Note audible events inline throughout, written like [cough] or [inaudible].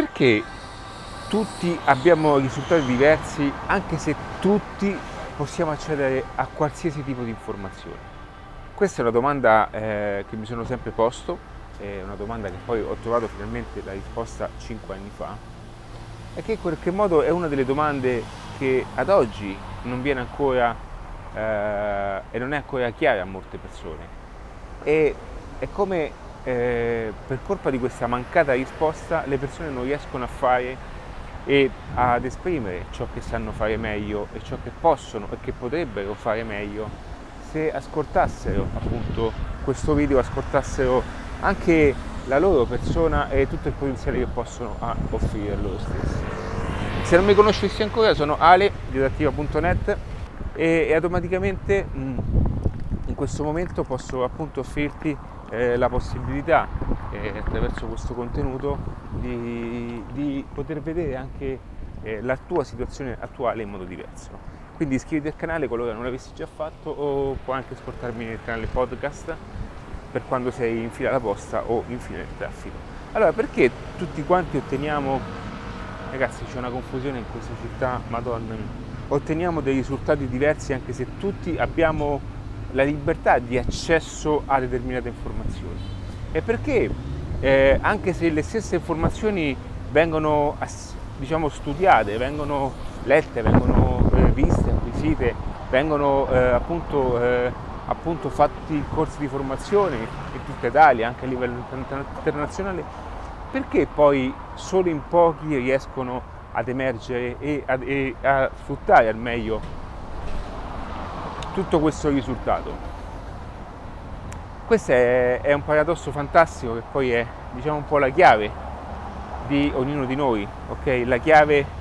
perché tutti abbiamo risultati diversi anche se tutti possiamo accedere a qualsiasi tipo di informazione? Questa è una domanda eh, che mi sono sempre posto, è una domanda che poi ho trovato finalmente la risposta 5 anni fa e che in qualche modo è una delle domande che ad oggi non viene ancora eh, e non è ancora chiara a molte persone. E è come eh, per colpa di questa mancata risposta le persone non riescono a fare e ad esprimere ciò che sanno fare meglio e ciò che possono e che potrebbero fare meglio se ascoltassero appunto questo video, ascoltassero anche la loro persona e tutto il potenziale che possono offrire loro stessi. Se non mi conoscessi ancora sono Ale di adattiva.net e, e automaticamente mh, mm, in questo momento posso appunto offrirti eh, la possibilità eh, attraverso questo contenuto di, di poter vedere anche eh, la tua situazione attuale in modo diverso. Quindi iscriviti al canale qualora non l'avessi già fatto o puoi anche ascoltarmi nel canale podcast per quando sei in fila alla posta o in fila nel traffico. Allora, perché tutti quanti otteniamo, ragazzi c'è una confusione in questa città, madonna otteniamo dei risultati diversi anche se tutti abbiamo la libertà di accesso a determinate informazioni. E perché eh, anche se le stesse informazioni vengono diciamo, studiate, vengono lette, vengono eh, viste, acquisite, vengono eh, appunto, eh, appunto, fatti corsi di formazione in tutta Italia, anche a livello internazionale, perché poi solo in pochi riescono ad emergere e a, e a sfruttare al meglio tutto questo risultato. Questo è, è, un paradosso fantastico che poi è diciamo un po' la chiave di ognuno di noi, ok? La chiave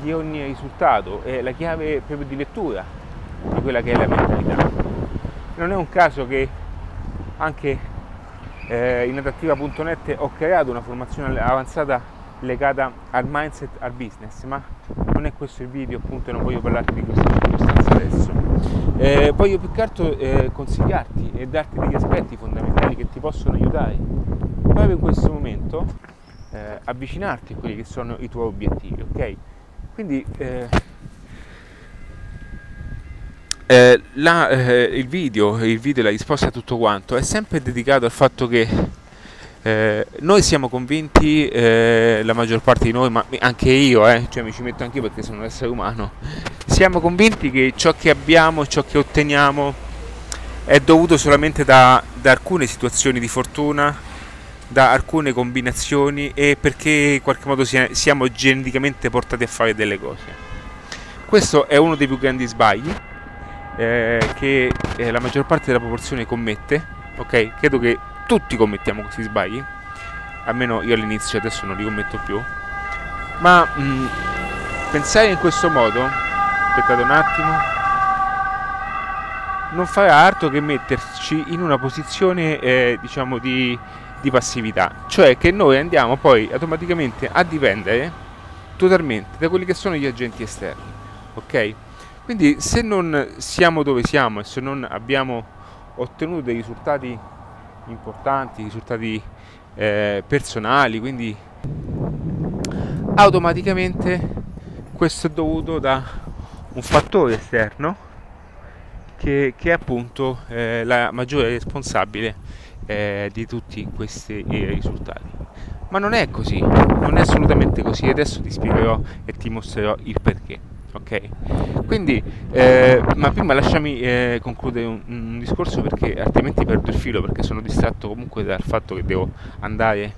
di ogni risultato, è la chiave proprio di lettura di quella che è la mentalità. Non è un caso che anche eh, in adattiva.net ho creato una formazione avanzata legata al mindset, al business, ma non è questo il video appunto non voglio parlarti di queste circostanze adesso. Eh, voglio più che altro eh, consigliarti e darti degli aspetti fondamentali che ti possono aiutare proprio in questo momento eh, avvicinarti a quelli che sono i tuoi obiettivi, ok? Quindi eh, eh, la, eh, il video, il video, la risposta a tutto quanto è sempre dedicato al fatto che eh, noi siamo convinti, eh, la maggior parte di noi, ma anche io, eh, cioè mi ci metto anche io perché sono un essere umano, siamo convinti che ciò che abbiamo, ciò che otteniamo è dovuto solamente da, da alcune situazioni di fortuna, da alcune combinazioni e perché in qualche modo siamo geneticamente portati a fare delle cose. Questo è uno dei più grandi sbagli eh, che eh, la maggior parte della popolazione commette, ok? Credo che tutti commettiamo questi sbagli, almeno io all'inizio adesso non li commetto più, ma mh, mm, pensare in questo modo, aspettate un attimo, non farà altro che metterci in una posizione eh, diciamo di, di passività, cioè che noi andiamo poi automaticamente a dipendere totalmente da quelli che sono gli agenti esterni, ok? Quindi se non siamo dove siamo e se non abbiamo ottenuto dei risultati importanti, risultati eh, personali, quindi automaticamente questo è dovuto da un fattore esterno che, che è appunto eh, la maggiore responsabile eh, di tutti questi eh, risultati. Ma non è così, non è assolutamente così, adesso ti spiegherò e ti mostrerò il perché ok? Quindi, eh, ma prima lasciami eh, concludere un, un, discorso perché altrimenti perdo il filo perché sono distratto comunque dal fatto che devo andare,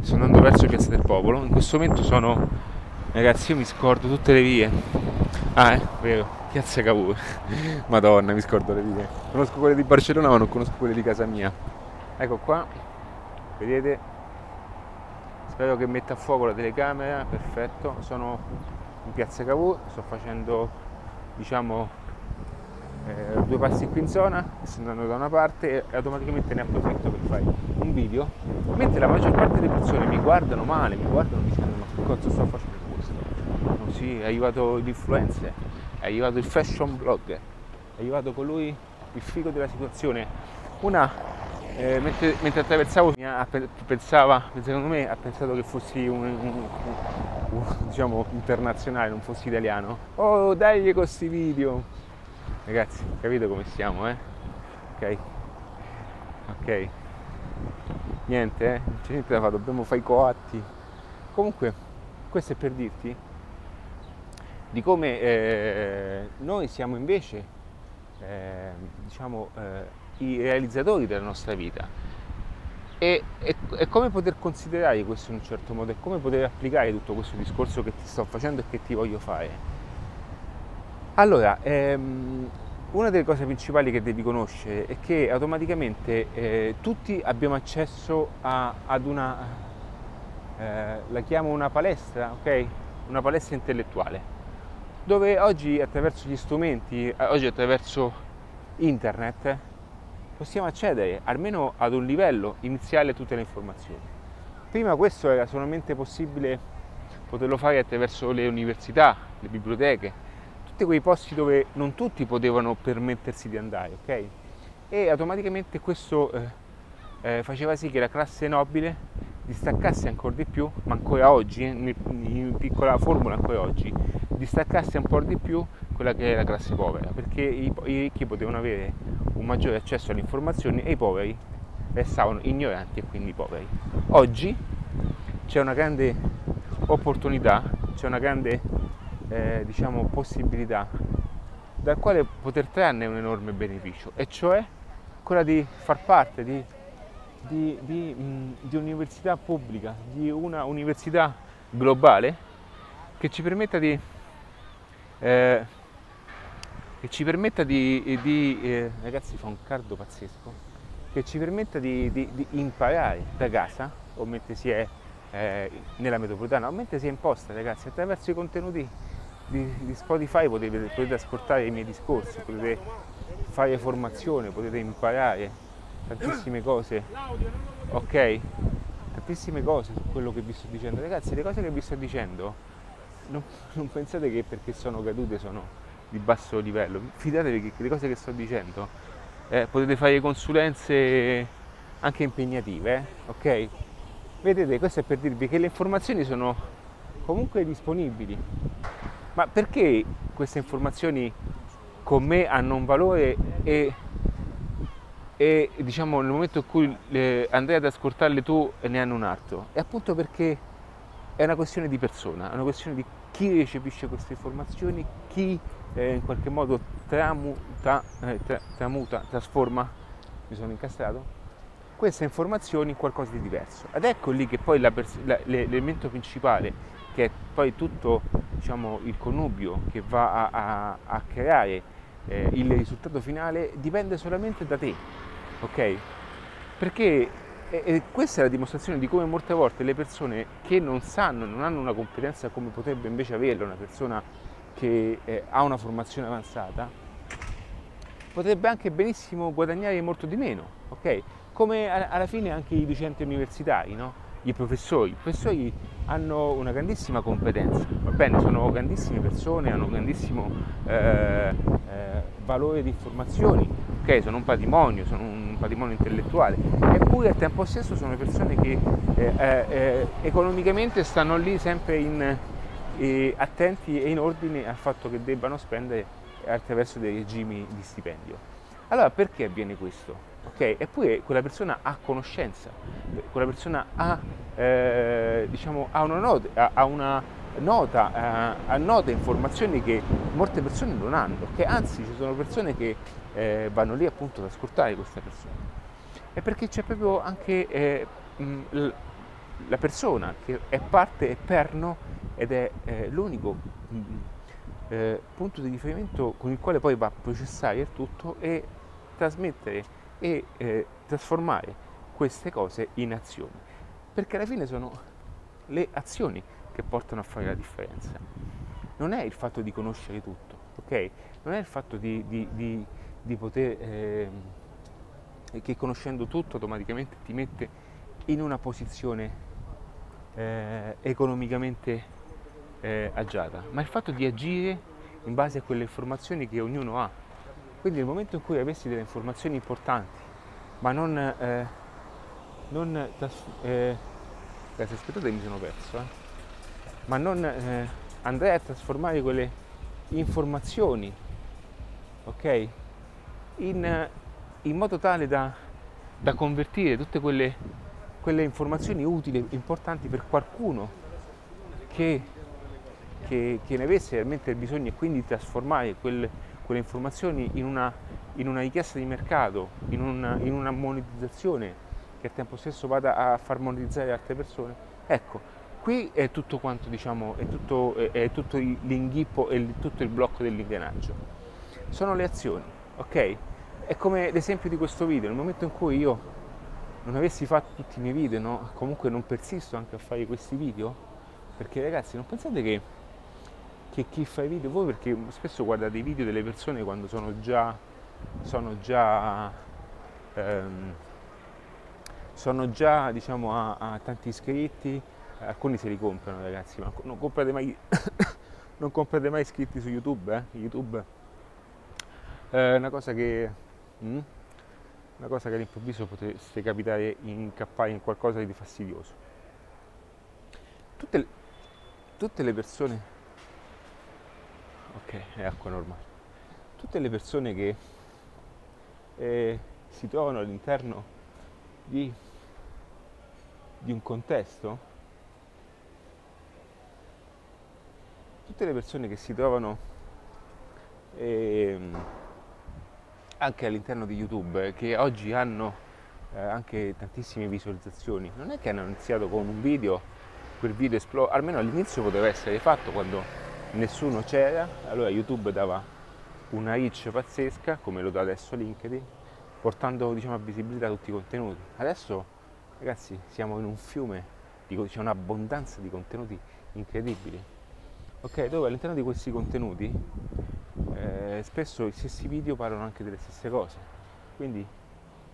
sto andando verso Piazza del Popolo, in questo momento sono, ragazzi io mi scordo tutte le vie, ah è vero, Piazza Cavour, [laughs] madonna mi scordo le vie, conosco quelle di Barcellona ma non conosco quelle di casa mia, ecco qua, vedete, spero che metta a fuoco la telecamera, perfetto, sono in piazza Cavour, sto facendo diciamo eh, due passi qui in zona, sto andando da una parte e automaticamente ne approfitto per fare un video, mentre la maggior parte delle persone mi guardano male, mi guardano dicono ma che cosa sto facendo questo? No, sì, è arrivato l'influencer, è arrivato il fashion blogger, è arrivato colui il figo della situazione, una eh, mentre, mentre, attraversavo pensava, secondo me ha pensato che fossi un, un, diciamo internazionale, non fossi italiano. Oh dai con questi video! Ragazzi, capite come siamo, eh? Ok? Ok. Niente, eh? Non c'è niente da fare, dobbiamo fare i coatti. Comunque, questo è per dirti di come eh, noi siamo invece, eh, diciamo, eh, i realizzatori della nostra vita e, e, e, come poter considerare questo in un certo modo e come poter applicare tutto questo discorso che ti sto facendo e che ti voglio fare. Allora, ehm, una delle cose principali che devi conoscere è che automaticamente eh, tutti abbiamo accesso a, ad una, eh, la chiamo una palestra, ok? Una palestra intellettuale, dove oggi attraverso gli strumenti, oggi attraverso internet, possiamo accedere almeno ad un livello iniziale a tutte le informazioni. Prima questo era solamente possibile poterlo fare attraverso le università, le biblioteche, tutti quei posti dove non tutti potevano permettersi di andare, ok? E automaticamente questo eh, eh, faceva sì che la classe nobile distaccasse ancora di più, ma ancora oggi, in, in piccola formula ancora oggi, distaccasse ancora di più quella che è la classe povera, perché i, i ricchi potevano avere un maggiore accesso alle informazioni e i poveri restavano ignoranti e quindi poveri. Oggi c'è una grande opportunità, c'è una grande eh, diciamo, possibilità dal quale poter trarne un enorme beneficio, e cioè quella di far parte di, di, di, di un'università pubblica, di una università globale che ci permetta di eh, che ci permetta di, di eh, ragazzi fa un caldo pazzesco, che ci permetta di, di, di, imparare da casa, o mentre si è eh, nella metropolitana, o mentre si è in posta ragazzi, attraverso i contenuti di, Spotify potete, potete ascoltare i miei discorsi, potete fare formazione, potete imparare tantissime cose, ok? Tantissime cose su quello che vi sto dicendo. Ragazzi, le cose che vi sto dicendo non, non pensate che perché sono cadute sono di basso livello. Fidatevi che le cose che sto dicendo eh, potete fare consulenze anche impegnative, eh? ok? Vedete, questo è per dirvi che le informazioni sono comunque disponibili. Ma perché queste informazioni con me hanno un valore e, e diciamo nel momento in cui le, andrai ad ascoltarle tu ne hanno un altro? È appunto perché è una questione di persona, è una questione di chi recepisce queste informazioni, chi eh, in qualche modo tramuta, eh, tra, tramuta, trasforma, mi sono incastrato, queste informazioni in qualcosa di diverso. Ed ecco lì che poi la pers- la, l'elemento principale, che è poi tutto diciamo, il connubio che va a, a, a creare eh, il risultato finale, dipende solamente da te, ok? Perché e questa è la dimostrazione di come molte volte le persone che non sanno, non hanno una competenza come potrebbe invece averla una persona che eh, ha una formazione avanzata, potrebbe anche benissimo guadagnare molto di meno, ok? Come alla fine anche i docenti universitari, no? I professori, i professori hanno una grandissima competenza, va bene, sono grandissime persone, hanno un grandissimo eh, eh, valore di informazioni, ok? Sono un patrimonio, sono un patrimonio intellettuale, eppure al tempo stesso sono persone che eh, eh, eh economicamente stanno lì sempre in, e attenti e in ordine al fatto che debbano spendere attraverso dei regimi di stipendio. Allora perché avviene questo? Okay? Eppure quella persona ha conoscenza, quella persona ha, eh, diciamo, ha una nota, ha una nota, eh, ha note informazioni che molte persone non hanno, che anzi ci sono persone che eh, vanno lì appunto ad ascoltare questa persona. E perché c'è proprio anche eh, mh, la persona che è parte, è perno ed è eh, l'unico mm, eh, punto di riferimento con il quale poi va a processare il tutto e trasmettere e eh, trasformare queste cose in azioni. Perché alla fine sono le azioni che portano a fare la differenza. Non è il fatto di conoscere tutto, ok? Non è il fatto di, di, di, di poter, eh, che conoscendo tutto automaticamente ti mette in una posizione eh, economicamente eh, agiata, ma il fatto di agire in base a quelle informazioni che ognuno ha. Quindi nel momento in cui avessi delle informazioni importanti ma non, eh, non eh, ragazzi aspettate mi sono perso eh, ma non eh, andrei a trasformare quelle informazioni ok in, in modo tale da, da convertire tutte quelle, quelle informazioni utili importanti per qualcuno che, che, che ne avesse realmente bisogno e quindi trasformare quel, quelle informazioni in una, in una, richiesta di mercato, in una, in una monetizzazione che al tempo stesso vada a far monetizzare altre persone. Ecco, qui è tutto quanto diciamo, è tutto, è, è tutto l'inghippo e tutto il blocco dell'ingranaggio. Sono le azioni, ok? È come l'esempio di questo video, nel momento in cui io non avessi fatto tutti i miei video, no? comunque non persisto anche a fare questi video, perché ragazzi non pensate che che chi fa i video voi perché spesso guardate i video delle persone quando sono già sono già ehm, sono già diciamo a, a, tanti iscritti alcuni se li comprano ragazzi ma non comprate mai [coughs] non comprate mai iscritti su youtube eh? youtube è una cosa che mm? una cosa che all'improvviso potreste capitare incappare in qualcosa di fastidioso tutte le, tutte le persone ok, è acqua normale. Tutte le persone che eh, si trovano all'interno di, di un contesto, tutte le persone che si trovano eh, anche all'interno di YouTube, che oggi hanno eh, anche tantissime visualizzazioni, non è che hanno iniziato con un video, quel video esplode, almeno all'inizio poteva essere fatto quando nessuno c'era, allora YouTube dava una reach pazzesca, come lo dà adesso LinkedIn, portando diciamo, a visibilità tutti i contenuti. Adesso ragazzi siamo in un fiume, dico, c'è un'abbondanza di contenuti incredibili, ok? Dove all'interno di questi contenuti eh, spesso i stessi video parlano anche delle stesse cose, quindi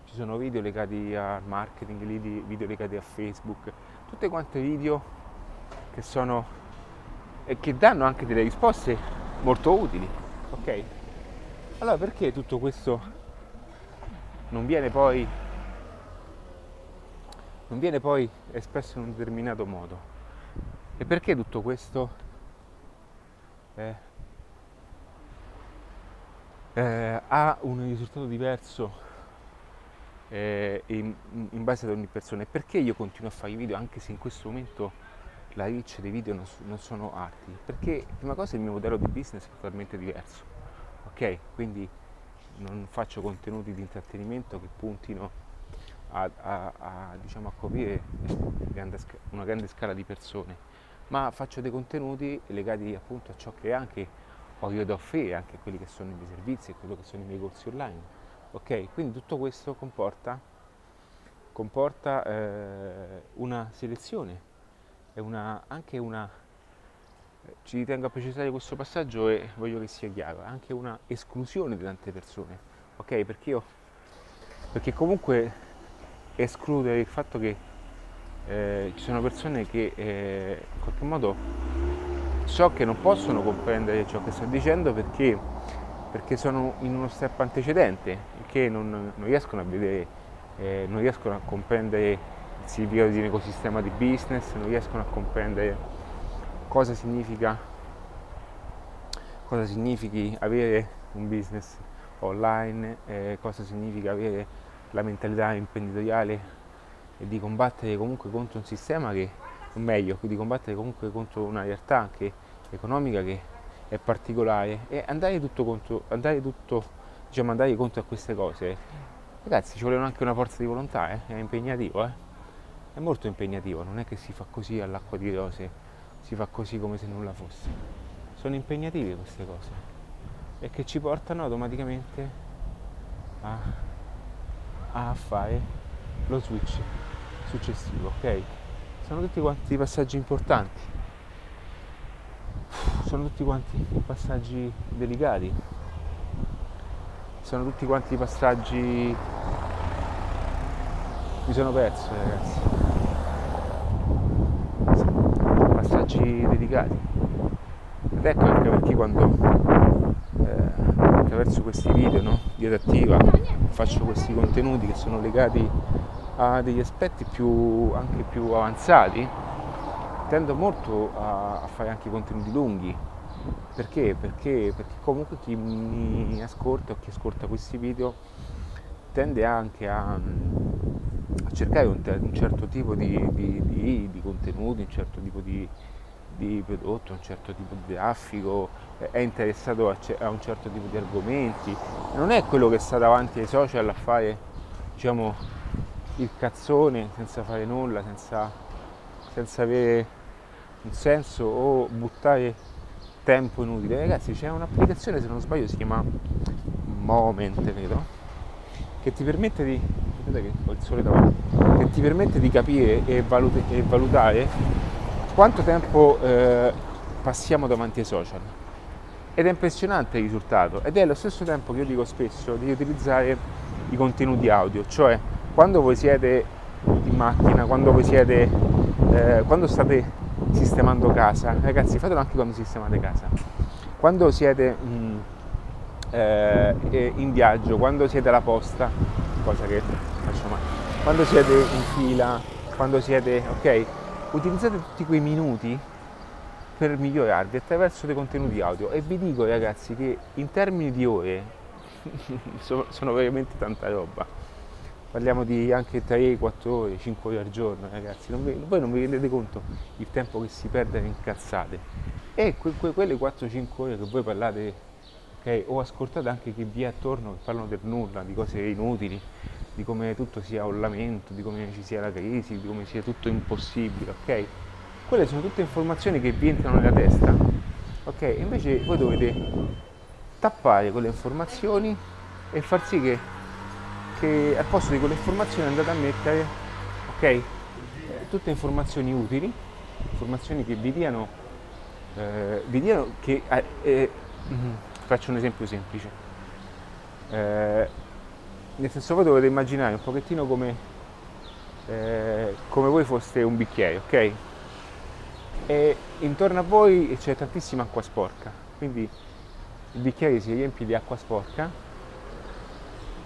ci sono video legati al marketing, video legati a Facebook, tutte quante video che sono e che danno anche delle risposte molto utili. Ok? Allora perché tutto questo non viene poi non viene poi espresso in un determinato modo? E perché tutto questo eh, eh, ha un risultato diverso eh, in, in, base ad ogni persona? E perché io continuo a fare i video anche se in questo momento la reach dei video non, non sono alti perché prima cosa il mio modello di business è totalmente diverso ok quindi non faccio contenuti di intrattenimento che puntino a, a, a, diciamo, a coprire una grande scala di persone ma faccio dei contenuti legati appunto a ciò che anche ho io da offrire anche quelli che sono i miei servizi e quello che sono i miei corsi online. Ok? Quindi tutto questo comporta comporta eh, una selezione è una, anche una, ci tengo a precisare questo passaggio e voglio che sia chiaro, anche una esclusione di tante persone, ok? Perché io, perché comunque escludere il fatto che eh, ci sono persone che eh, in qualche modo so che non possono comprendere ciò che sto dicendo perché, perché sono in uno step antecedente, che non, non riescono a vedere, eh, non riescono a comprendere significato di un ecosistema di business, non riescono a comprendere cosa significa cosa significhi avere un business online, eh, cosa significa avere la mentalità imprenditoriale e di combattere comunque contro un sistema che, o meglio, di combattere comunque contro una realtà anche economica che è particolare e andare tutto contro, andare tutto, diciamo, andare contro a queste cose. Ragazzi, ci vuole anche una forza di volontà, eh? è impegnativo, eh? è molto impegnativo, non è che si fa così all'acqua di rose, si fa così come se nulla fosse. Sono impegnative queste cose e che ci portano automaticamente a, a fare lo switch successivo, ok? Sono tutti quanti passaggi importanti, sono tutti quanti passaggi delicati, sono tutti quanti passaggi mi sono perso ragazzi. Passaggi dedicati ed ecco anche perché quando eh, attraverso questi video no? di adattiva faccio questi contenuti che sono legati a degli aspetti più, anche più avanzati, tendo molto a, a fare anche contenuti lunghi. Perché? Perché? Perché comunque chi mi ascolta o chi ascolta questi video tende anche a, a cercare un, un, certo tipo di, di, di, di, contenuti, un certo tipo di, prodotto, un certo tipo di traffico, è interessato a, a, un certo tipo di argomenti, non è quello che sta davanti ai social a fare diciamo, il cazzone senza fare nulla, senza, senza avere un senso o buttare tempo inutile. Ragazzi c'è un'applicazione, se non sbaglio, si chiama Moment, credo, che ti permette di. che ho il sole davanti, che ti permette di capire e, valut- e valutare quanto tempo eh, passiamo davanti ai social. Ed è impressionante il risultato, ed è allo stesso tempo che io dico spesso di utilizzare i contenuti audio, cioè quando voi siete in macchina, quando voi siete, eh, quando state sistemando casa, ragazzi fatelo anche quando sistemate casa, quando siete mh, mm, eh, in viaggio, quando siete alla posta, cosa che faccio mai, quando siete in fila, quando siete, ok, utilizzate tutti quei minuti per migliorarvi attraverso dei contenuti audio. E vi dico ragazzi che in termini di ore [laughs] sono, sono veramente tanta roba parliamo di anche 3, 4 ore, 5 ore al giorno, ragazzi, non vi, voi non vi rendete conto il tempo che si perde in cazzate. E que, que, quelle 4-5 ore che voi parlate, ok, o ascoltate anche chi vi è attorno che parlano del nulla, di cose inutili, di come tutto sia un lamento, di come ci sia la crisi, di come sia tutto impossibile, ok? Quelle sono tutte informazioni che vi entrano nella testa, ok? Invece voi dovete tappare quelle informazioni e far sì che che al posto di quelle informazioni andate a mettere ok eh, tutte informazioni utili informazioni che vi diano eh, vi diano che eh, eh mm, faccio un esempio semplice. Eh, nel senso voi dovete immaginare un pochettino come eh, come voi foste un bicchiere ok? E intorno a voi c'è tantissima acqua sporca. Quindi il bicchiere si riempie di acqua sporca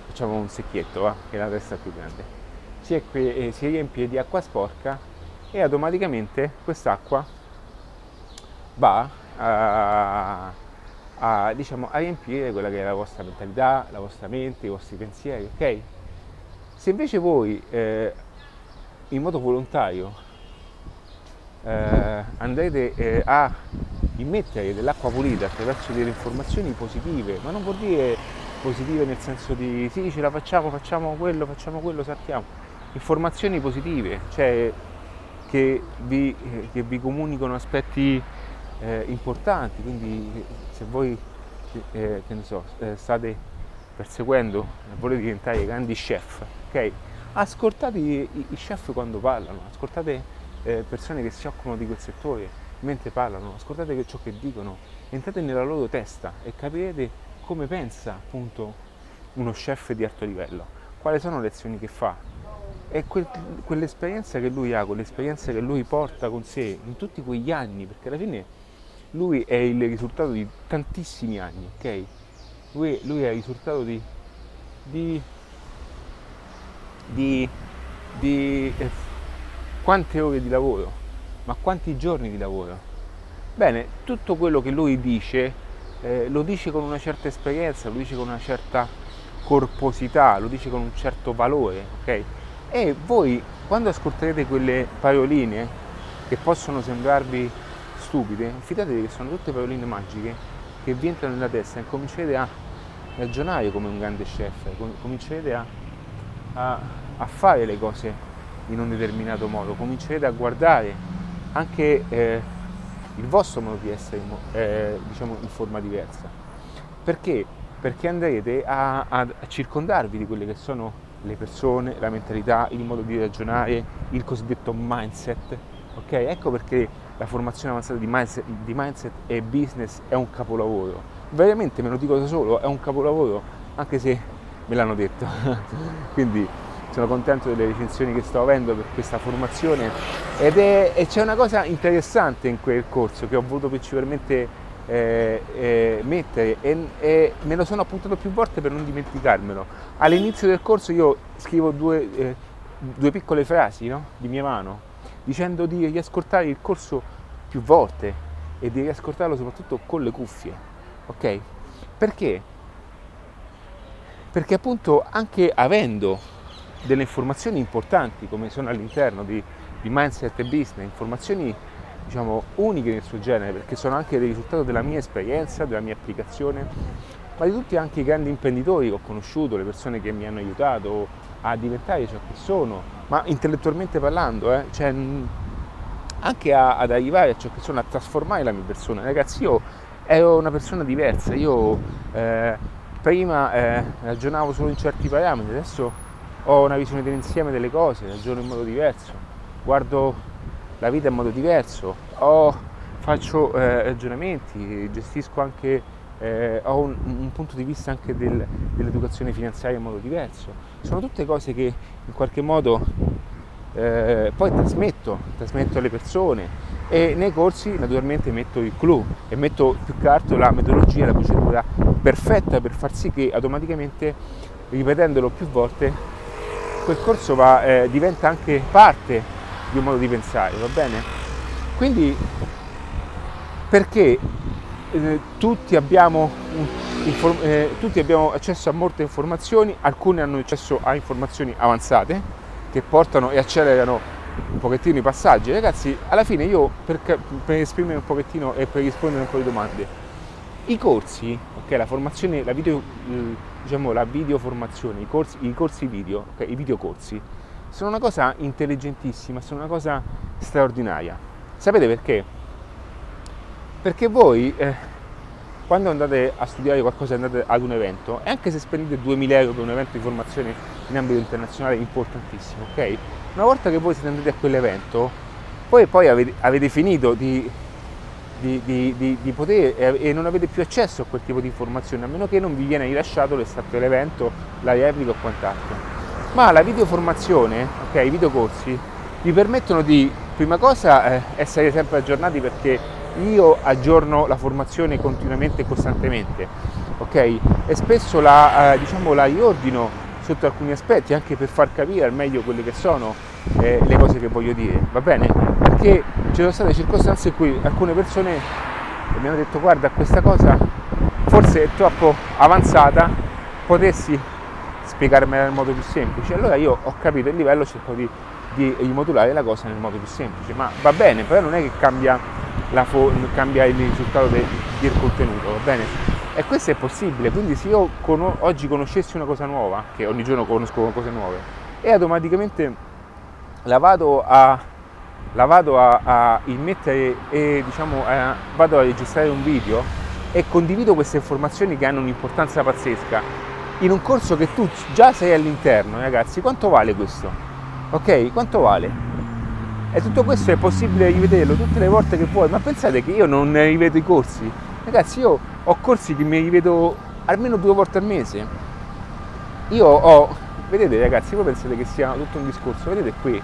facciamo un secchietto, va, che è la testa più grande, si, è, eh, si riempie di acqua sporca e automaticamente quest'acqua va a, a, diciamo, a riempire quella che è la vostra mentalità, la vostra mente, i vostri pensieri, ok? Se invece voi eh, in modo volontario eh, andrete eh, a immettere dell'acqua pulita attraverso delle informazioni positive, ma non vuol dire positive nel senso di sì, ce la facciamo, facciamo quello, facciamo quello, saltiamo. Informazioni positive, cioè che vi, che vi comunicano aspetti eh, importanti, quindi se voi eh, so, eh, state perseguendo e volete diventare grandi chef, ok? Ascoltate i, i chef quando parlano, ascoltate eh, persone che si occupano di quel settore mentre parlano, ascoltate ciò che dicono, entrate nella loro testa e capirete come pensa appunto uno chef di alto livello, quali sono le azioni che fa e quel, quell'esperienza che lui ha, quell'esperienza che lui porta con sé in tutti quegli anni, perché alla fine lui è il risultato di tantissimi anni, ok? Lui, lui è il risultato di, di, di, di eh, quante ore di lavoro, ma quanti giorni di lavoro. Bene, tutto quello che lui dice eh, lo dice con una certa esperienza, lo dice con una certa corposità, lo dice con un certo valore, ok? E voi quando ascolterete quelle paroline che possono sembrarvi stupide, fidatevi che sono tutte paroline magiche che vi entrano nella testa e comincerete a ragionare come un grande chef, comincerete a, a, a fare le cose in un determinato modo, comincerete a guardare anche eh, il vostro modo di essere eh, diciamo in forma diversa. Perché? Perché andrete a, a, circondarvi di quelle che sono le persone, la mentalità, il modo di ragionare, il cosiddetto mindset. Ok? Ecco perché la formazione avanzata di mindset, di mindset e business è un capolavoro. Veramente me lo dico da solo, è un capolavoro, anche se me l'hanno detto. [laughs] Quindi sono contento delle recensioni che sto avendo per questa formazione ed è, e c'è una cosa interessante in quel corso che ho voluto principalmente eh, eh, mettere e, e, me lo sono appuntato più volte per non dimenticarmelo. All'inizio del corso io scrivo due, eh, due piccole frasi no? di mia mano dicendo di riascoltare il corso più volte e di riascoltarlo soprattutto con le cuffie. Ok? Perché? Perché appunto anche avendo delle informazioni importanti come sono all'interno di, di mindset e business, informazioni diciamo, uniche nel suo genere, perché sono anche il risultato della mia esperienza, della mia applicazione, ma di tutti anche i grandi imprenditori che ho conosciuto, le persone che mi hanno aiutato a diventare ciò che sono, ma intellettualmente parlando, eh, cioè, anche a, ad arrivare a ciò che sono, a trasformare la mia persona. Ragazzi, io ero una persona diversa, io eh, prima eh, ragionavo solo in certi parametri, adesso ho una visione dell'insieme delle cose, ragiono in modo diverso, guardo la vita in modo diverso, ho, faccio eh, ragionamenti, gestisco anche, eh, ho un, un, punto di vista anche del, dell'educazione finanziaria in modo diverso. Sono tutte cose che in qualche modo eh, poi trasmetto, trasmetto alle persone e nei corsi naturalmente metto il clou e metto più che altro la metodologia, la procedura perfetta per far sì che automaticamente ripetendolo più volte quel corso va, eh, diventa anche parte di un modo di pensare, va bene? Quindi perché eh, tutti, abbiamo, inform- eh, tutti abbiamo accesso a molte informazioni, alcuni hanno accesso a informazioni avanzate che portano e accelerano un pochettino i passaggi. Ragazzi, alla fine io per, per esprimere un pochettino e per rispondere un po' di domande, i corsi, ok, la formazione, la video, diciamo la videoformazione, i corsi, i corsi video, okay, i videocorsi, sono una cosa intelligentissima, sono una cosa straordinaria. Sapete perché? Perché voi eh, quando andate a studiare qualcosa, andate ad un evento, e anche se spendete 2000 euro per un evento di formazione in ambito internazionale importantissimo, ok? Una volta che voi siete andati a quell'evento, poi, poi avete, avete finito di, di, di, di poter e, e non avete più accesso a quel tipo di informazioni, a meno che non vi viene rilasciato l'estatto dell'evento, la replica o quant'altro ma la videoformazione, ok, i videocorsi, vi permettono di, prima cosa, eh, essere sempre aggiornati perché io aggiorno la formazione continuamente e costantemente, ok? E spesso la, eh, diciamo, la riordino sotto alcuni aspetti anche per far capire al meglio quelle che sono eh, le cose che voglio dire, va bene? Perché ci sono state circostanze in cui alcune persone mi hanno detto guarda questa cosa forse è troppo avanzata, potessi spiegarmela nel modo più semplice. Allora io ho capito il livello, cerco di, di rimodulare la cosa nel modo più semplice, ma va bene, però non è che cambia, fo- cambia il risultato de- del contenuto, va bene? E questo è possibile, quindi se io con- oggi conoscessi una cosa nuova, che ogni giorno conosco cose nuove, e automaticamente la vado a, la vado a, a immettere e diciamo a, vado a registrare un video e condivido queste informazioni che hanno un'importanza pazzesca in un corso che tu già sei all'interno, ragazzi, quanto vale questo? Ok? Quanto vale? E tutto questo è possibile rivederlo tutte le volte che vuoi, ma pensate che io non rivedo i corsi? Ragazzi, io ho corsi che mi rivedo almeno due volte al mese. Io ho, vedete ragazzi, voi pensate che sia tutto un discorso, vedete qui,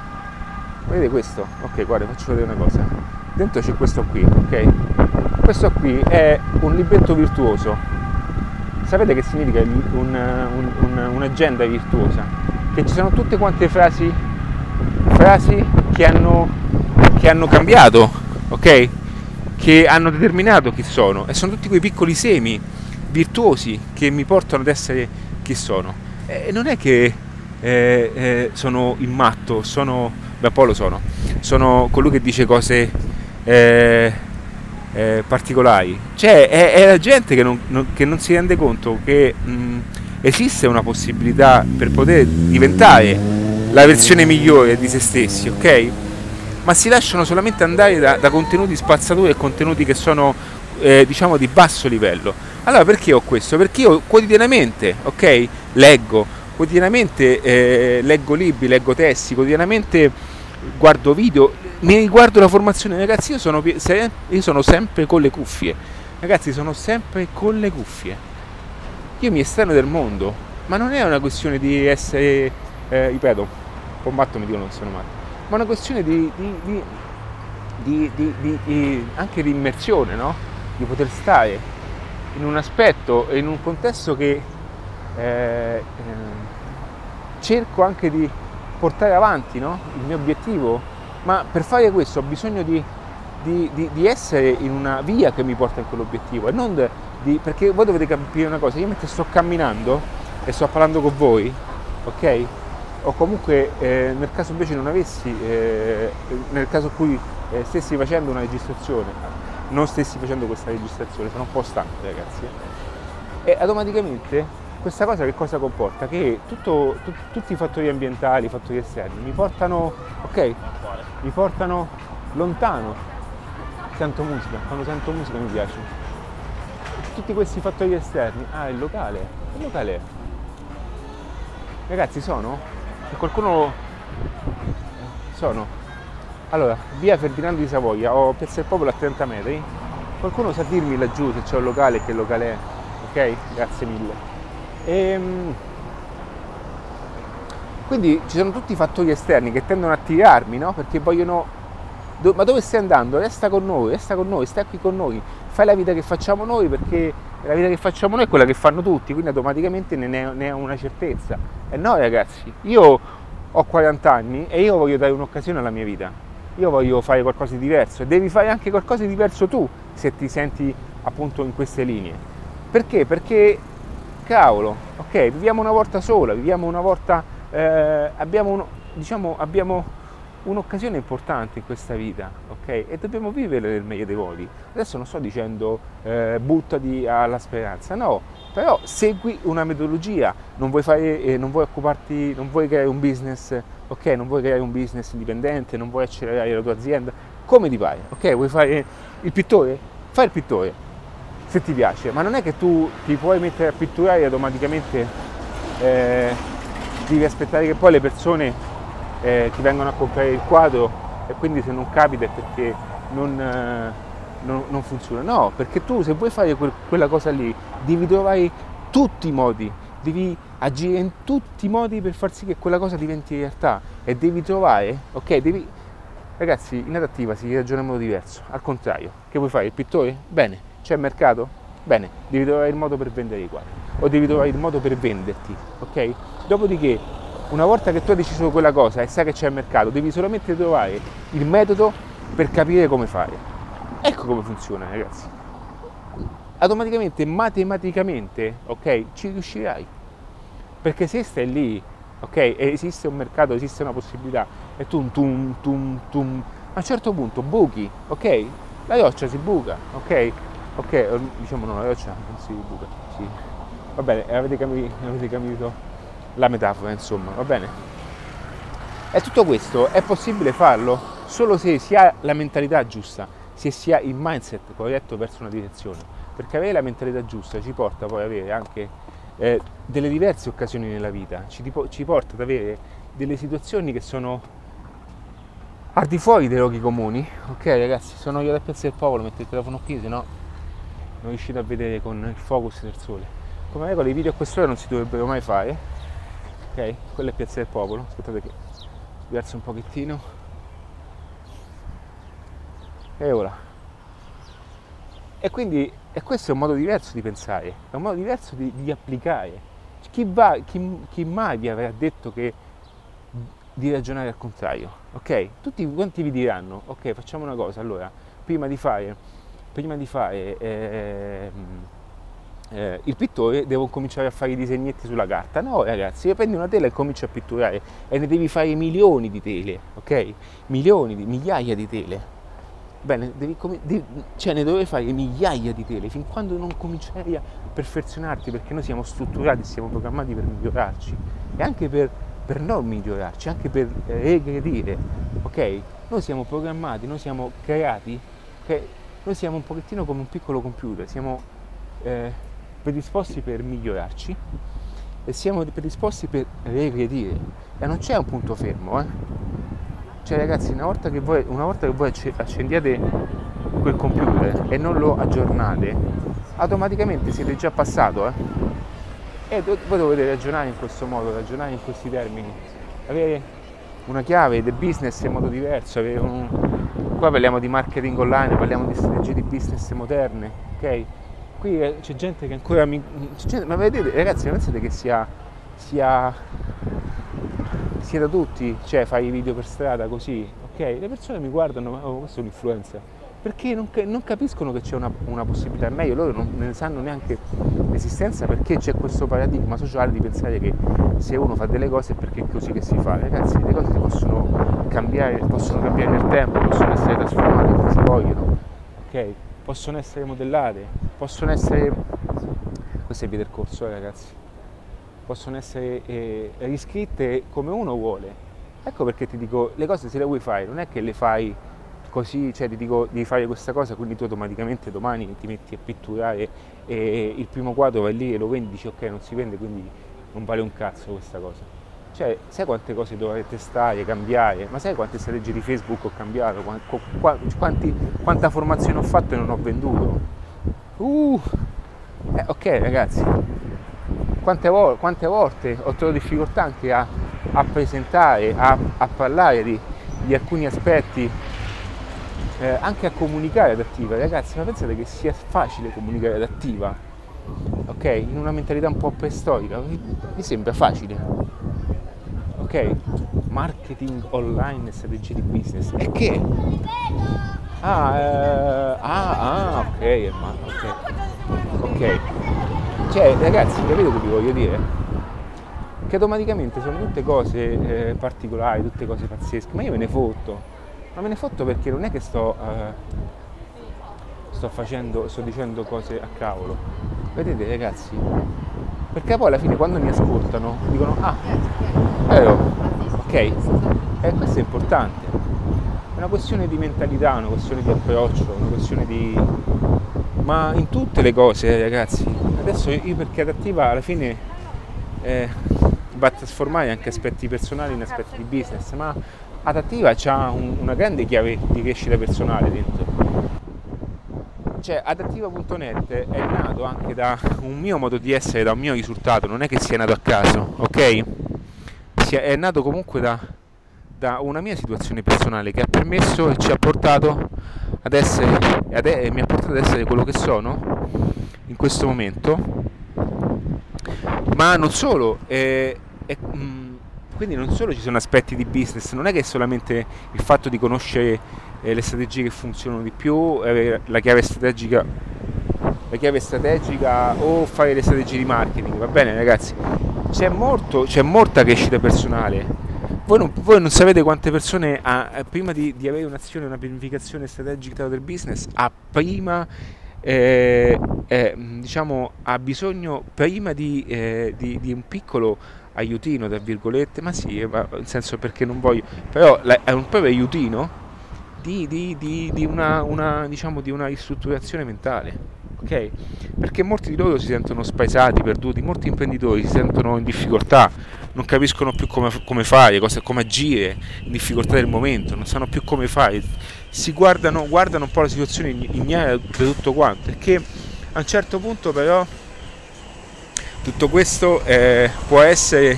vedete questo? Ok, guarda, faccio vedere una cosa. Dentro c'è questo qui, ok? Questo qui è un libretto virtuoso Sapete che significa un, un, un, un'agenda virtuosa? Che ci sono tutte quante frasi, frasi che, hanno, che hanno cambiato, ok? Che hanno determinato chi sono e sono tutti quei piccoli semi virtuosi che mi portano ad essere chi sono. E non è che eh, eh, sono il matto, sono, beh poi lo sono, sono colui che dice cose eh, eh, particolari. Cioè è, è, la gente che non, non, che non, si rende conto che mh, esiste una possibilità per poter diventare la versione migliore di se stessi, ok? Ma si lasciano solamente andare da, da contenuti spazzatura e contenuti che sono eh, diciamo di basso livello. Allora perché ho questo? Perché io quotidianamente, ok, leggo, quotidianamente eh, leggo libri, leggo testi, quotidianamente guardo video, mi riguardo la formazione, ragazzi, io sono, io sono sempre con le cuffie. Ragazzi, sono sempre con le cuffie. Io mi esterno del mondo, ma non è una questione di essere, eh, ripeto, un po' matto mi dicono che sono matto, ma è una questione di, di, di, di anche di immersione, no? di poter stare in un aspetto e in un contesto che eh, eh, cerco anche di portare avanti no? il mio obiettivo, ma per fare questo ho bisogno di, di, di, di, essere in una via che mi porta in quell'obiettivo e non di, perché voi dovete capire una cosa, io mentre sto camminando e sto parlando con voi, ok? O comunque eh, nel caso invece non avessi, eh, nel caso in cui eh, stessi facendo una registrazione, non stessi facendo questa registrazione, sono un po' stanco ragazzi, eh. e automaticamente questa cosa che cosa comporta? Che tutto, tu, tutti i fattori ambientali, i fattori esterni mi portano, ok, mi portano lontano. Sento musica, quando sento musica mi piace. Tutti questi fattori esterni, ah il locale, il locale. Ragazzi sono? Se qualcuno sono. Allora, via Ferdinando di Savoia, ho Piazza del Popolo a 30 metri. Qualcuno sa dirmi laggiù se c'è un locale che locale è? Ok? Grazie mille. E, ehm, quindi ci sono tutti i fattori esterni che tendono a tirarmi, no? Perché vogliono... Do, ma dove stai andando? Resta con noi, resta con noi, stai qui con noi, fai la vita che facciamo noi perché la vita che facciamo noi è quella che fanno tutti, quindi automaticamente ne, ne, ho una certezza. E no ragazzi, io ho 40 anni e io voglio dare un'occasione alla mia vita. Io voglio fare qualcosa di diverso e devi fare anche qualcosa di diverso tu se ti senti appunto in queste linee. Perché? Perché cavolo, ok, viviamo una volta sola, viviamo una volta, eh, abbiamo, uno, diciamo, abbiamo un'occasione importante in questa vita, ok? E dobbiamo vivere nel meglio dei modi. Adesso non sto dicendo eh, buttati alla speranza, no, però segui una metodologia, non vuoi, fare, eh, non vuoi occuparti, non vuoi creare un business, ok? Non vuoi creare un business indipendente, non vuoi accelerare la tua azienda, come ti pare, ok? Vuoi fare il pittore? Fai il pittore, se ti piace, ma non è che tu ti puoi mettere a pitturare e automaticamente eh, devi aspettare che poi le persone eh, ti vengano a comprare il quadro e quindi se non capita è perché non, eh, non, non funziona. No, perché tu se vuoi fare quel, quella cosa lì devi trovare tutti i modi, devi agire in tutti i modi per far sì che quella cosa diventi realtà e devi trovare, ok, devi... Ragazzi, in adattiva si ragiona in modo diverso, al contrario, che vuoi fare? Il pittore? Bene, c'è mercato? Bene, devi trovare il modo per vendere i quadri o devi trovare il modo per venderti, ok? Dopodiché, una volta che tu hai deciso quella cosa e sai che c'è mercato, devi solamente trovare il metodo per capire come fare. Ecco come funziona, ragazzi. Automaticamente, matematicamente, ok, ci riuscirai. Perché se stai lì, ok, esiste un mercato, esiste una possibilità, e tu tum tum tum, a un certo punto buchi, ok? La roccia si buca, ok? Ok, eh, diciamo no, la roccia non si buca, sì. Va bene, avete capito, avete capito la metafora, insomma, va bene? E tutto questo è possibile farlo solo se si ha la mentalità giusta, se si ha il mindset corretto verso una direzione, perché avere la mentalità giusta ci porta poi ad avere anche eh, delle diverse occasioni nella vita, ci, ci porta ad avere delle situazioni che sono al di fuori dei luoghi comuni. Ok ragazzi, sono io da Piazza del Popolo, metto il telefono qui, se no non riuscite a vedere con il focus del sole. Come regola i video a quest'ora non si dovrebbero mai fare, ok? Quella è Piazza del Popolo, aspettate che verso un pochettino. E ora. E quindi e questo è un modo diverso di pensare, è un modo diverso di, di applicare. Chi, va, chi, chi mai vi avrà detto che di ragionare al contrario, ok? Tutti quanti vi diranno, ok, facciamo una cosa, allora, prima di fare prima di fare eh, eh, il pittore devo cominciare a fare i disegnetti sulla carta. No ragazzi, prendi una tela e cominci a pitturare e ne devi fare milioni di tele, ok? Milioni, di, migliaia di tele. Bene, devi, devi, cioè ne dovevi fare migliaia di tele fin quando non comincerai a perfezionarti perché noi siamo strutturati, siamo programmati per migliorarci e anche per, per non migliorarci, anche per regredire, ok? Noi siamo programmati, noi siamo creati okay? Noi siamo un pochettino come un piccolo computer, siamo eh, predisposti per migliorarci e siamo predisposti per regredire e non c'è un punto fermo. Eh? Cioè ragazzi, una volta che voi, volta che voi accendiate quel computer e non lo aggiornate, automaticamente siete già passato. Eh? E voi dovete ragionare in questo modo, ragionare in questi termini, avere una chiave del business in modo diverso, avere un, qua parliamo di marketing online, parliamo di strategie di business moderne, ok? Qui eh, c'è gente che ancora mi... Gente, ma vedete ragazzi, pensate che sia, sia, sia da tutti, cioè fai i video per strada così, ok? Le persone mi guardano, oh questo è un'influenza, perché non, non, capiscono che c'è una, una, possibilità, meglio loro non ne sanno neanche l'esistenza perché c'è questo paradigma sociale di pensare che se uno fa delle cose è perché è così che si fa. Ragazzi, le cose possono cambiare, possono cambiare nel tempo, possono essere trasformate come si vogliono, ok? Possono essere modellate, possono essere... Questo è il percorso, eh, ragazzi. Possono essere eh, riscritte come uno vuole. Ecco perché ti dico, le cose se le vuoi fare, non è che le fai così, cioè ti dico devi fare questa cosa, quindi tu automaticamente domani ti metti a pitturare e il primo quadro vai lì e lo vendi, dici ok non si vende, quindi non vale un cazzo questa cosa. Cioè, sai quante cose dovrei testare, cambiare, ma sai quante strategie di Facebook ho cambiato, quanti, quanta formazione ho fatto e non ho venduto? Uh, eh, ok ragazzi, quante, vo- quante, volte ho trovato difficoltà anche a, a presentare, a, a parlare di, di alcuni aspetti eh, anche a comunicare ad attiva. Ragazzi, ma pensate che sia facile comunicare ad attiva? Ok? In una mentalità un po' preistorica, mi sembra facile. Ok? Marketing online e strategie di business. E che? Ah, eh, ah, ah, ok, ma, ok. Ok. Cioè, ragazzi, capite che vi voglio dire? Che automaticamente sono tutte cose eh, particolari, tutte cose pazzesche, ma io me ne fotto ma me ne fotto perché non è che sto, eh, sto facendo, sto dicendo cose a cavolo. Vedete ragazzi? Perché poi alla fine quando mi ascoltano dicono ah, vero, ok, e eh, questo è importante. È una questione di mentalità, una questione di approccio, una questione di... Ma in tutte le cose ragazzi, adesso io perché adattiva alla fine eh, va a trasformare anche aspetti personali in aspetti di business, ma adattiva ha un, una grande chiave di crescita personale dentro. Cioè, adattiva.net è nato anche da un mio modo di essere, da un mio risultato, non è che sia nato a caso, ok? È nato comunque da, da una mia situazione personale che ha permesso e ci ha portato ad essere, ad, e mi ha portato ad essere quello che sono in questo momento. Ma non solo, è, è, mh, mm, quindi non solo ci sono aspetti di business, non è che è solamente il fatto di conoscere eh, le strategie che funzionano di più, eh, la chiave strategica la chiave strategica o fare le strategie di marketing, va bene ragazzi? C'è, molto, c'è molta crescita personale. Voi non, voi non sapete quante persone ha, prima di, di, avere un'azione, una pianificazione strategica del business, ha prima eh, eh, diciamo, ha bisogno prima di, eh, di, di un piccolo aiutino, tra virgolette, ma sì, ma nel senso perché non voglio, però è un proprio aiutino di, di, di, di una, una, diciamo, di una ristrutturazione mentale. ok? Perché molti di loro si sentono spaesati, perduti, molti imprenditori si sentono in difficoltà, non capiscono più come, come fare, cosa, come agire, in difficoltà del momento, non sanno più come fare, si guardano, guardano un po' la situazione ignara per tutto quanto, perché a un certo punto però tutto questo eh, può essere,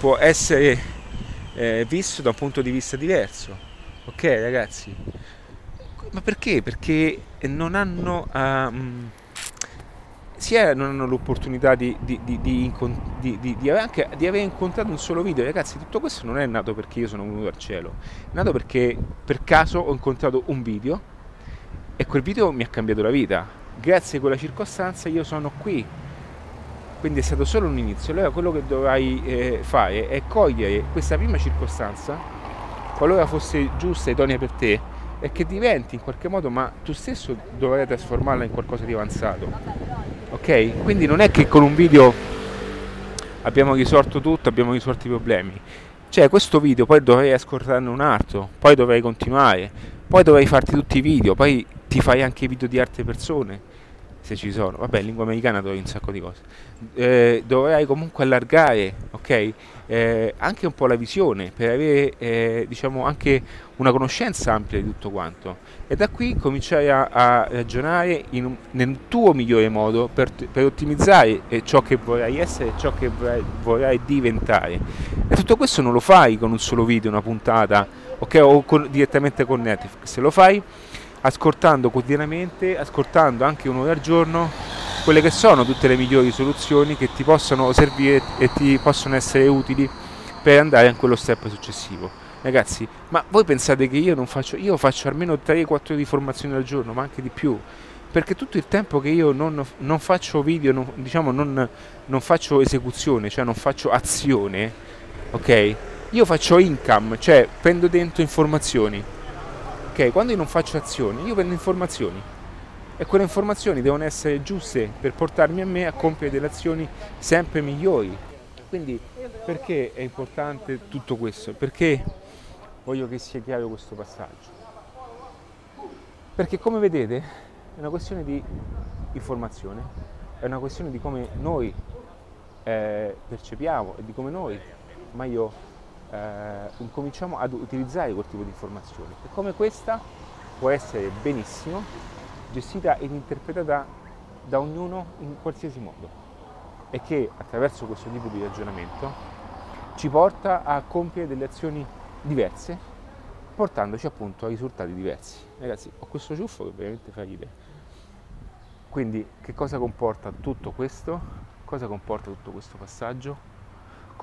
può essere eh, visto da un punto di vista diverso. Ok ragazzi? Ma perché? Perché non hanno... Um, sia non hanno l'opportunità di, di, di, di, anche, di aver incontrato un solo video. Ragazzi, tutto questo non è nato perché io sono venuto al cielo, è nato perché per caso ho incontrato un video e quel video mi ha cambiato la vita. Grazie a quella circostanza io sono qui quindi è stato solo un inizio. Allora quello che dovrai eh, fare è cogliere questa prima circostanza, qualora fosse giusta e idonea per te, e che diventi in qualche modo, ma tu stesso dovrai trasformarla in qualcosa di avanzato. Ok? Quindi non è che con un video abbiamo risolto tutto, abbiamo risolto i problemi. Cioè questo video poi dovrei ascoltarne un altro, poi dovrei continuare, poi dovrei farti tutti i video, poi ti fai anche i video di altre persone se ci sono, vabbè in lingua americana trovi un sacco di cose, eh, dovrai comunque allargare, ok? Eh, anche un po' la visione per avere eh, diciamo anche una conoscenza ampia di tutto quanto. E da qui cominciare a, a ragionare un, nel tuo migliore modo per, per ottimizzare eh, ciò che vorrai essere e ciò che vorrai, vorrai, diventare. E tutto questo non lo fai con un solo video, una puntata ok? o con, direttamente con Netflix, lo fai ascoltando quotidianamente, ascoltando anche un'ora al giorno quelle che sono tutte le migliori soluzioni che ti possono servire e ti possono essere utili per andare a quello step successivo. Ragazzi, ma voi pensate che io non faccio, io faccio almeno 3-4 ore di formazione al giorno, ma anche di più, perché tutto il tempo che io non, non faccio video, non, diciamo non, non faccio esecuzione, cioè non faccio azione, ok? Io faccio income, cioè prendo dentro informazioni, Ok, quando io non faccio azioni, io prendo informazioni e quelle informazioni devono essere giuste per portarmi a me a compiere delle azioni sempre migliori. Quindi perché è importante tutto questo? Perché voglio che sia chiaro questo passaggio? Perché come vedete è una questione di informazione, è una questione di come noi eh, percepiamo e di come noi, ma io eh, incominciamo ad utilizzare quel tipo di informazioni e come questa può essere benissimo gestita ed interpretata da ognuno in qualsiasi modo e che attraverso questo tipo di ragionamento ci porta a compiere delle azioni diverse portandoci appunto a risultati diversi. Ragazzi, ho questo ciuffo che veramente fa ridere. Quindi che cosa comporta tutto questo? Cosa comporta tutto questo passaggio?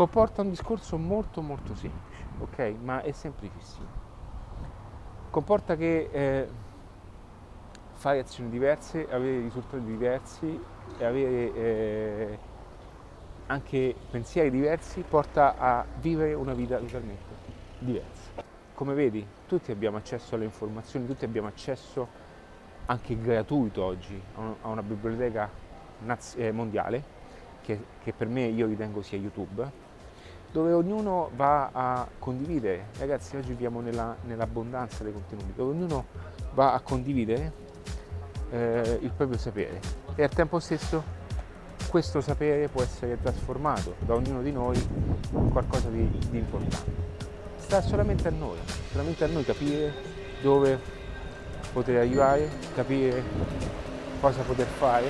Comporta un discorso molto molto semplice, ok? Ma è semplicissimo. Comporta che eh, fare azioni diverse, avere risultati diversi e avere eh, anche pensieri diversi porta a vivere una vita totalmente diversa. Come vedi, tutti abbiamo accesso alle informazioni, tutti abbiamo accesso anche gratuito oggi a una biblioteca eh, mondiale che, che per me io ritengo sia YouTube, dove ognuno va a condividere, ragazzi oggi viviamo nella, nell'abbondanza dei contenuti, dove ognuno va a condividere eh, il proprio sapere. E al tempo stesso questo sapere può essere trasformato da ognuno di noi in qualcosa di, di importante. Sta solamente a noi, solamente a noi capire dove poter arrivare, capire cosa poter fare,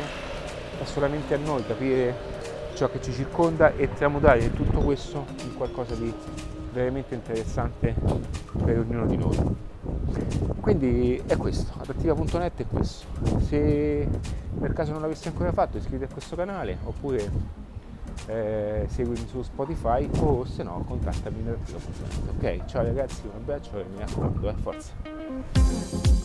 sta solamente a noi capire ciò che ci circonda e tramutare tutto questo in qualcosa di veramente interessante per ognuno di noi. Quindi è questo, adattiva.net è questo. Se per caso non l'avessi ancora fatto iscriviti a questo canale oppure eh, seguimi su Spotify o se no contattami in adattiva.net. Ok, ciao ragazzi, un abbraccio e mi raccomando, eh, forza!